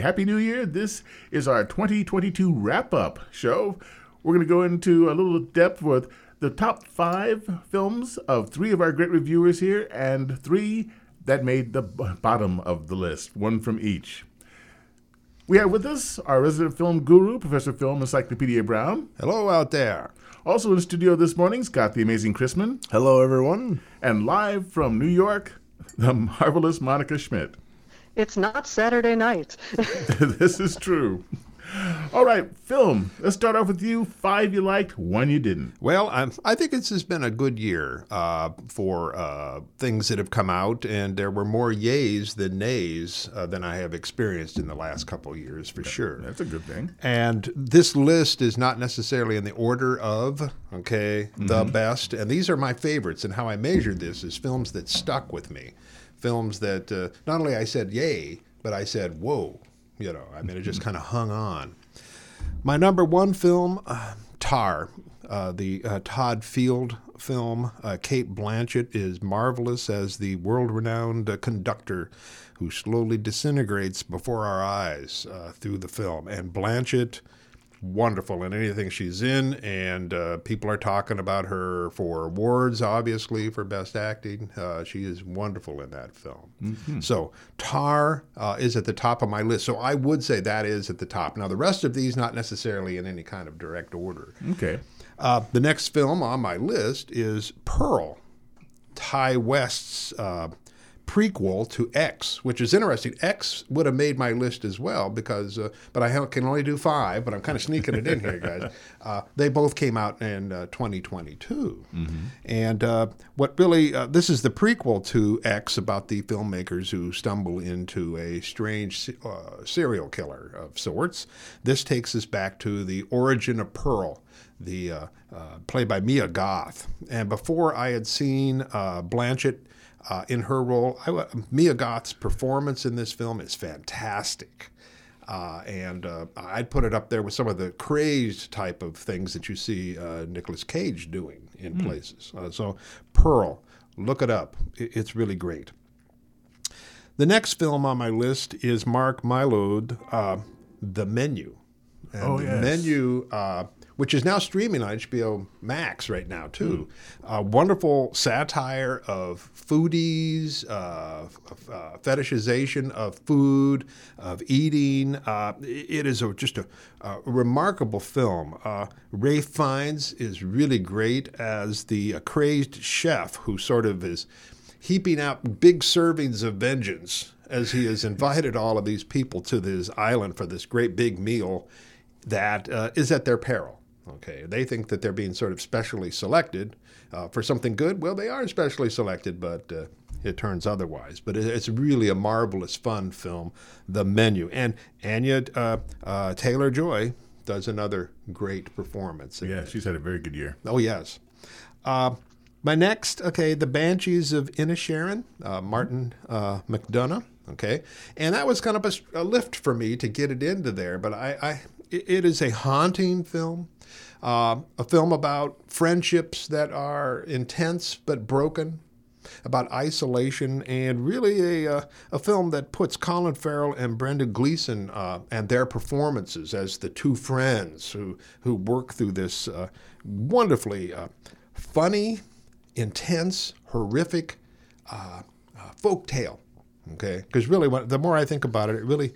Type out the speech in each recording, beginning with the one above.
Happy New Year. This is our 2022 wrap up show. We're going to go into a little depth with the top five films of three of our great reviewers here and three that made the bottom of the list, one from each. We have with us our resident film guru, Professor Film Encyclopedia Brown. Hello out there. Also in studio this morning, Scott the Amazing Chrisman. Hello, everyone. And live from New York, the marvelous Monica Schmidt. It's not Saturday night. this is true. All right, film. Let's start off with you. Five you liked, one you didn't. Well, I'm, i think this has been a good year uh, for uh, things that have come out, and there were more yays than nays uh, than I have experienced in the last couple of years, for sure. That's a good thing. And this list is not necessarily in the order of, okay, the mm-hmm. best. And these are my favorites. And how I measured this is films that stuck with me films that uh, not only I said yay, but I said whoa. You know, I mean, it just kind of hung on. My number one film, uh, Tar, uh, the uh, Todd Field film. Uh, Cate Blanchett is marvelous as the world renowned uh, conductor who slowly disintegrates before our eyes through the film. And Blanchett wonderful in anything she's in, and uh, people are talking about her for awards, obviously, for Best Acting. Uh, she is wonderful in that film. Mm-hmm. So, Tar uh, is at the top of my list. So, I would say that is at the top. Now, the rest of these, not necessarily in any kind of direct order. Okay. Uh, the next film on my list is Pearl, Ti West's uh, prequel to X, which is interesting. X would have made my list as well because, uh, but I can only do five. But I'm kind of sneaking it in here, guys. Uh, they both came out in uh, 2022, mm-hmm. and uh, what really uh, this is the prequel to X about the filmmakers who stumble into a strange uh, serial killer of sorts. This takes us back to the origin of Pearl the uh, uh, played by Mia Goth. And before I had seen uh, Blanchett uh, in her role. I, Mia Goth's performance in this film is fantastic. Uh, and uh, I'd put it up there with some of the crazed type of things that you see uh, Nicolas Cage doing in mm. places. Uh, so, Pearl, look it up. it's really great. The next film on my list is Mark Mylod, uh, The Menu. And oh, yes. The Menu which is now streaming on HBO Max right now too. Mm. Uh, wonderful satire of foodies, uh, uh, fetishization of food, of eating. Uh, it is a, just a, a, remarkable film. Uh, Ralph Fiennes is really great as the uh, crazed chef who sort of is heaping out big servings of vengeance as he has invited all of these people to this island for this great big meal that is at their peril. Okay, they think that they're being sort of specially selected uh, for something good. Well, they are specially selected, but uh, it turns otherwise. But it's really a marvelous, fun film, The Menu, and Anya uh, uh Taylor Joy does another great performance. Yeah, she's had a very good year. Oh yes. Uh, my next, okay, The Banshees of Inisherin, uh, Martin McDonagh. Okay, and that was kind of a, a, lift for me to get it into there, but I, I it is a haunting film. Uh, a film about friendships that are intense but broken, about isolation, and really a, uh, a film that puts Colin Farrell and Brendan Gleeson uh, and their performances as the two friends who, who work through this uh, wonderfully uh, funny, intense, horrific uh, folk tale Okay, because really, when, the more I think about it, it really,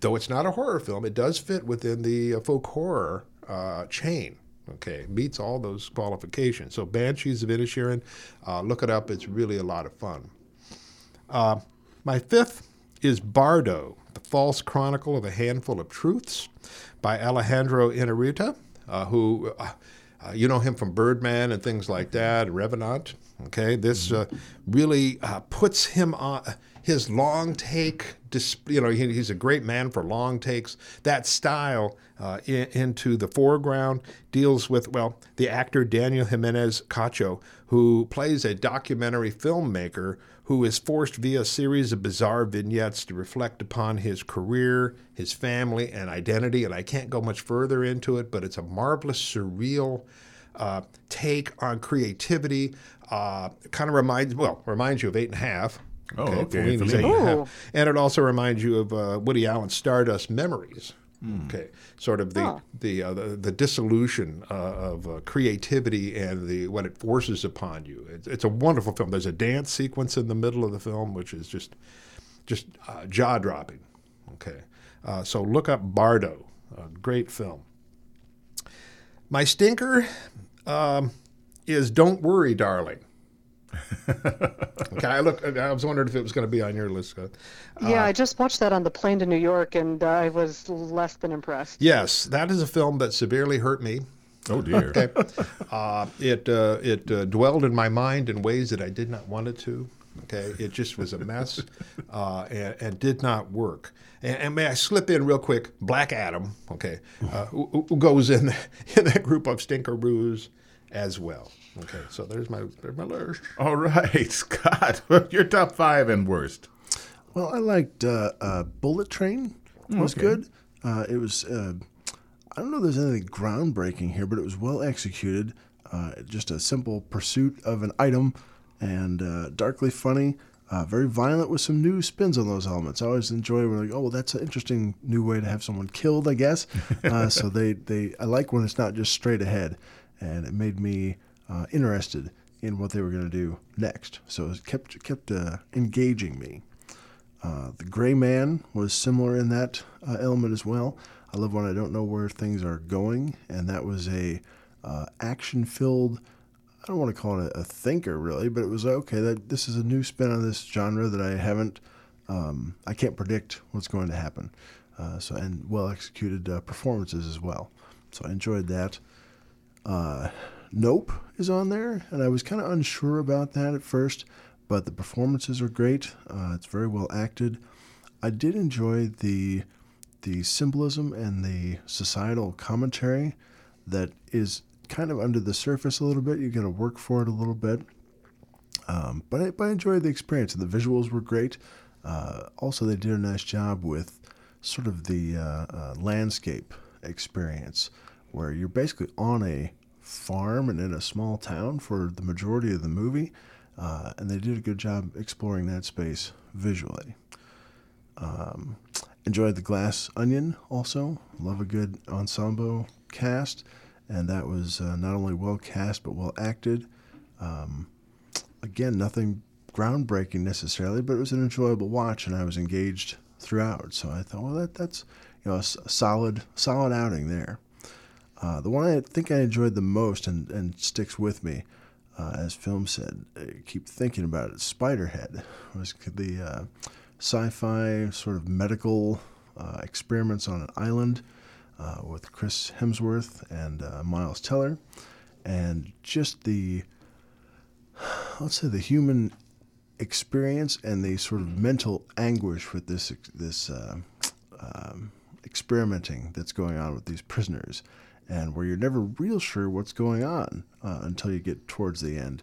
though it's not a horror film, it does fit within the uh, folk horror uh, chain. Okay, meets all those qualifications. So Banshees of Inisherin, uh, look it up. It's really a lot of fun. Uh, my fifth is Bardo, the false chronicle of a handful of truths, by Alejandro Inarritu, uh, who. Uh, you know him from Birdman and things like that, Revenant. Okay, this really puts him on his long take, you know, he's a great man for long takes. That style uh, in, into the foreground deals with, well, the actor Daniel Jimenez Cacho, who plays a documentary filmmaker who is forced via a series of bizarre vignettes to reflect upon his career, his family, and identity. And I can't go much further into it, but it's a marvelous, surreal uh, take on creativity. Uh, kind of reminds, well, reminds you of Eight and a Half, Oh, okay, Fellini's Fellini. that. Ooh. And it also reminds you of uh, Woody Allen's Stardust Memories. Okay, sort of the Huh. the, uh, the the dissolution uh, of uh, creativity and the what it forces upon you. It's, it's a wonderful film. There's a dance sequence in the middle of the film, which is just just uh, jaw dropping. Okay, uh, so look up Bardo, a great film. My stinker um, is "Don't Worry, Darling." okay, I look. I was wondering if it was going to be on your list. Scott. yeah, I just watched that on the plane to New York, and uh, I was less than impressed. Yes, that is a film that severely hurt me. Oh dear. Okay, uh, it uh, it uh, dwelled in my mind in ways that I did not want it to. Okay, it just was a mess uh, and, and did not work. And, and may I slip in real quick? Black Adam, okay, uh, who, who goes in in that group of stinkeroos as well. Okay, so there's my there's my list. All right, Scott. Your top five and worst. Well, I liked uh, uh, Bullet Train. was okay. good. Uh, it was. Uh, I don't know. if There's anything groundbreaking here, but it was well executed. Uh, just a simple pursuit of an item, and uh, darkly funny. Uh, very violent with some new spins on those elements. I always enjoy when like, oh, well, that's an interesting new way to have someone killed. I guess. Uh, so they, they I like when it's not just straight ahead, and it made me uh, interested in what they were going to do next. So it kept kept uh, engaging me. Uh, the Gray Man was similar in that uh, element as well. I love when I don't know where things are going, and that was a uh, action-filled. I don't want to call it a, thinker really, but it was okay. That this is a new spin on this genre that I haven't. Um, I can't predict what's going to happen. Uh, so and well executed performances as well. So I enjoyed that. Nope is on there, and I was kind of unsure about that at first, but the performances are great. Uh, it's very well acted. I did enjoy the the symbolism and the societal commentary that is kind of under the surface a little bit. You got to work for it a little bit. Um, but, I, but I enjoyed the experience, the visuals were great. Uh, also, they did a nice job with sort of the uh, uh, landscape experience, where you're basically on a farm and in a small town for the majority of the movie, uh, and they did a good job exploring that space visually. Um, enjoyed the Glass Onion also. Love a good ensemble cast, and that was uh, not only well cast but well acted. Um, again, nothing groundbreaking necessarily, but it was an enjoyable watch, and I was engaged throughout. So I thought, well, that that's you know a, a solid solid outing there. Uh, the one I think I enjoyed the most and, and sticks with me, uh, as film said, I keep thinking about it. Spiderhead was the uh, sci-fi sort of medical uh, experiments on an island uh, with Chris Hemsworth and uh, Miles Teller, and just the let's say the human experience and the sort of mental anguish with this this uh, um, experimenting that's going on with these prisoners, and where you're never real sure what's going on uh, until you get towards the end,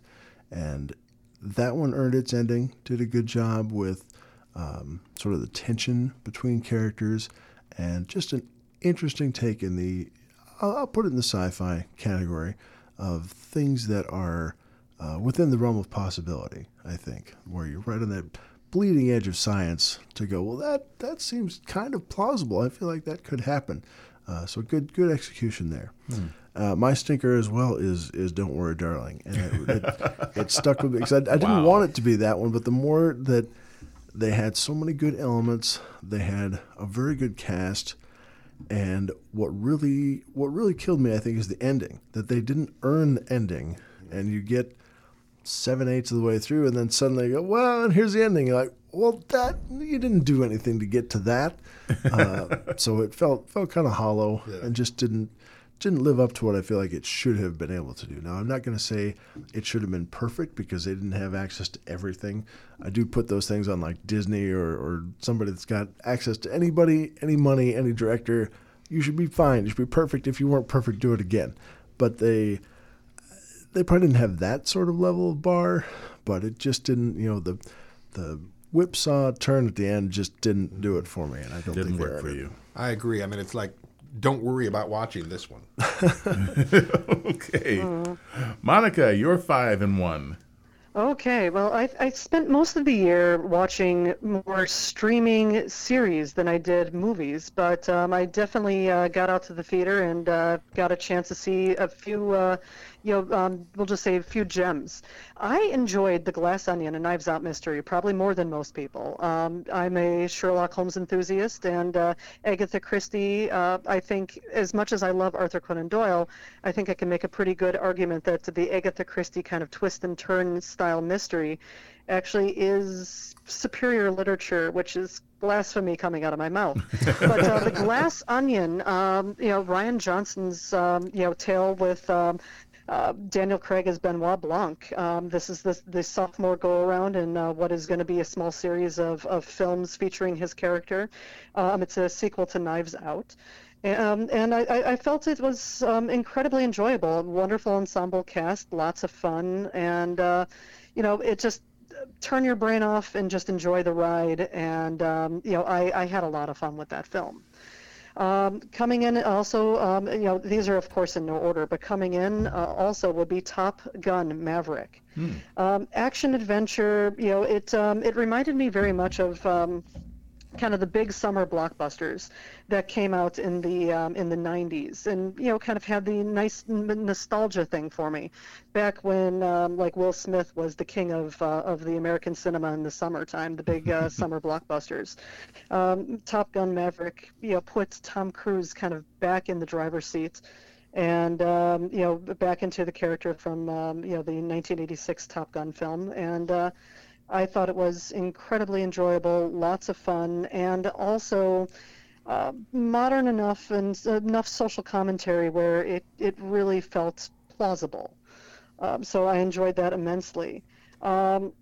and that one earned its ending. Did a good job with um, sort of the tension between characters, and just an interesting take in the. I'll, I'll put it in the sci-fi category of things that are uh, within the realm of possibility. I think where you're right on that bleeding edge of science to go. Well, that that seems kind of plausible. I feel like that could happen. Uh, so good good execution there. Uh, my stinker as well is is "Don't Worry, Darling," and it, it, it stuck with me because I, I didn't Wow. want it to be that one, but the more that they had so many good elements, they had a very good cast, and what really what really killed me, I think, is the ending. That they didn't earn the ending, and you get seven eighths of the way through, and then suddenly you go, well, and here's the ending. You're like, well, that you didn't do anything to get to that, uh, so it felt felt kind of hollow and just didn't didn't live up to what I feel like it should have been able to do. Now, I'm not going to say it should have been perfect because they didn't have access to everything. I do put those things on like Disney or, or somebody that's got access to anybody, any money, any director. You should be fine. You should be perfect. If you weren't perfect, do it again. But they they probably didn't have that sort of level of bar, but it just didn't. You know, the the whipsaw turn at the end just didn't do it for me, and I don't Didn't think they work for it. you. I agree. I mean, it's like, don't worry about watching this one. Okay. Monica, you're five and one. Okay, well, I, I spent most of the year watching more streaming series than I did movies, but um, I definitely uh, got out to the theater and uh, got a chance to see a few, uh, you know, um, we'll just say a few gems. I enjoyed The Glass Onion, a Knives Out mystery, probably more than most people. Um, I'm a Sherlock Holmes enthusiast, and uh, Agatha Christie, uh, I think, as much as I love Arthur Conan Doyle, I think I can make a pretty good argument that the Agatha Christie kind of twist and turn style style mystery actually is superior literature, which is blasphemy coming out of my mouth. but uh, the Glass Onion, um, you know, Rian Johnson's, um, you know, tale with um, uh, Daniel Craig as Benoit Blanc. Um, this is the, the sophomore go around in uh, what is going to be a small series of, of films featuring his character. Um, it's a sequel to Knives Out. Um, and I, I, felt it was um, incredibly enjoyable. Wonderful ensemble cast, lots of fun, and uh, you know, it just turn your brain off and just enjoy the ride. And um, you know, I, I had a lot of fun with that film. Um, coming in also, um, you know, these are of course in no order, but coming in uh, also will be Top Gun Maverick. Hmm. Um, action adventure, you know, it um, it reminded me very much of um, kind of the big summer blockbusters that came out in the um, in the 90s and you know kind of had the nice nostalgia thing for me. Back when um, like Will Smith was the king of uh, of the American cinema in the summertime the big uh, summer blockbusters. Um, Top Gun Maverick you know put Tom Cruise kind of back in the driver's seat and um, you know back into the character from um, you know the 1986 Top Gun film. And uh, I thought it was incredibly enjoyable, lots of fun, and also uh, modern enough and enough social commentary where it, it really felt plausible. Um, so I enjoyed that immensely. Um,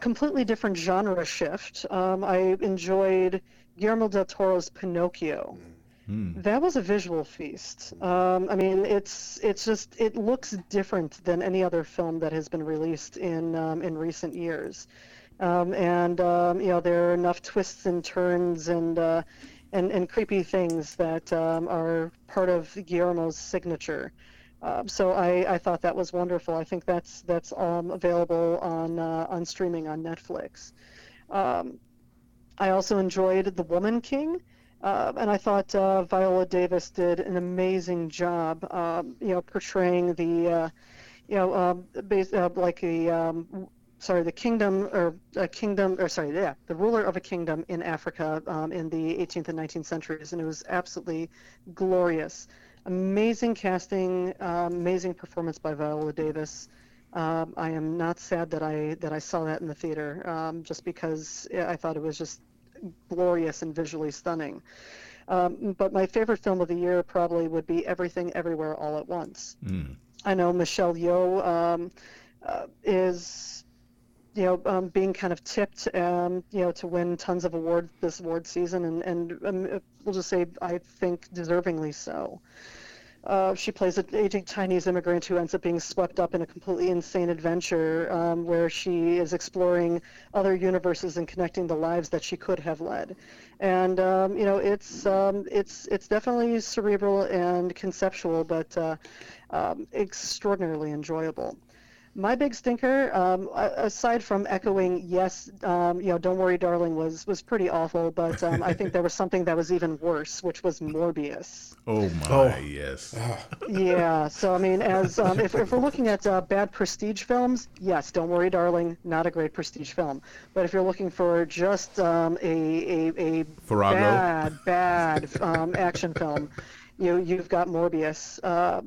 completely different genre shift. Um, I enjoyed Guillermo del Toro's Pinocchio. Mm Hmm. That was a visual feast. Um, I mean, it's it's just it looks different than any other film that has been released in um, in recent years, um, and um, you know there are enough twists and turns and uh, and and creepy things that um, are part of Guillermo's signature. Uh, so I, I thought that was wonderful. I think that's that's available on uh, on streaming on Netflix. I also enjoyed The Woman King. Uh, and I thought uh, Viola Davis did an amazing job, um, you know, portraying the, uh, you know, um, base, uh, like a, um, sorry, the kingdom or a kingdom, or sorry, yeah, the ruler of a kingdom in Africa um, in the 18th and 19th centuries, and it was absolutely glorious. Amazing casting, uh, amazing performance by Viola Davis. Um, I am not sad that I that I saw that in the theater, um, just because I thought it was just glorious and visually stunning. Um, but my favorite film of the year probably would be Everything Everywhere All at Once. Mm. I know Michelle Yeoh um, uh, is, you know, um, being kind of tipped, um, you know, to win tons of awards this award season, and and um, we'll just say I think deservingly so. Uh, she plays an aging Chinese immigrant who ends up being swept up in a completely insane adventure um, where she is exploring other universes and connecting the lives that she could have led. And um, you know, it's um, it's it's definitely cerebral and conceptual, but uh, um, extraordinarily enjoyable. My big stinker, um, aside from echoing, yes, um, you know, "Don't Worry, Darling" was was pretty awful, but um, I think there was something that was even worse, which was Morbius. Oh my, oh. yes. yeah. So I mean, as um, if if we're looking at uh, bad prestige films, yes, "Don't Worry, Darling," not a great prestige film. But if you're looking for just um, a a, a bad bad um, action film you you've got Morbius. Uh,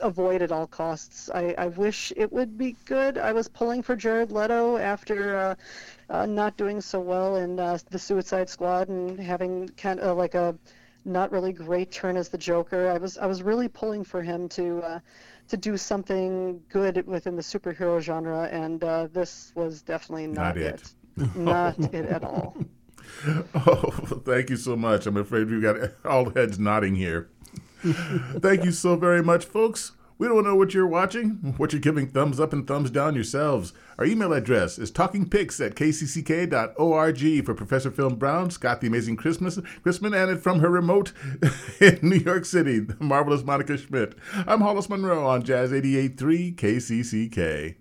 avoid at all costs. I, I wish it would be good. I was pulling for Jared Leto after uh, uh, not doing so well in uh, the Suicide Squad and having kind of like a not really great turn as the Joker. I was I was really pulling for him to uh, to do something good within the superhero genre, and uh, this was definitely not, not it. it. not it at all. Oh, thank you so much. I'm afraid we've got all heads nodding here. Thank you so very much, folks. We don't know what you're watching, what you're giving thumbs up and thumbs down yourselves. Our email address is talkingpics at kcck.org for Professor Phil Brown, Scott the Amazing Christmas, Christman, and it from her remote in New York City, the marvelous Monica Schmidt. I'm Hollis Monroe on Jazz 88.3 KCCK.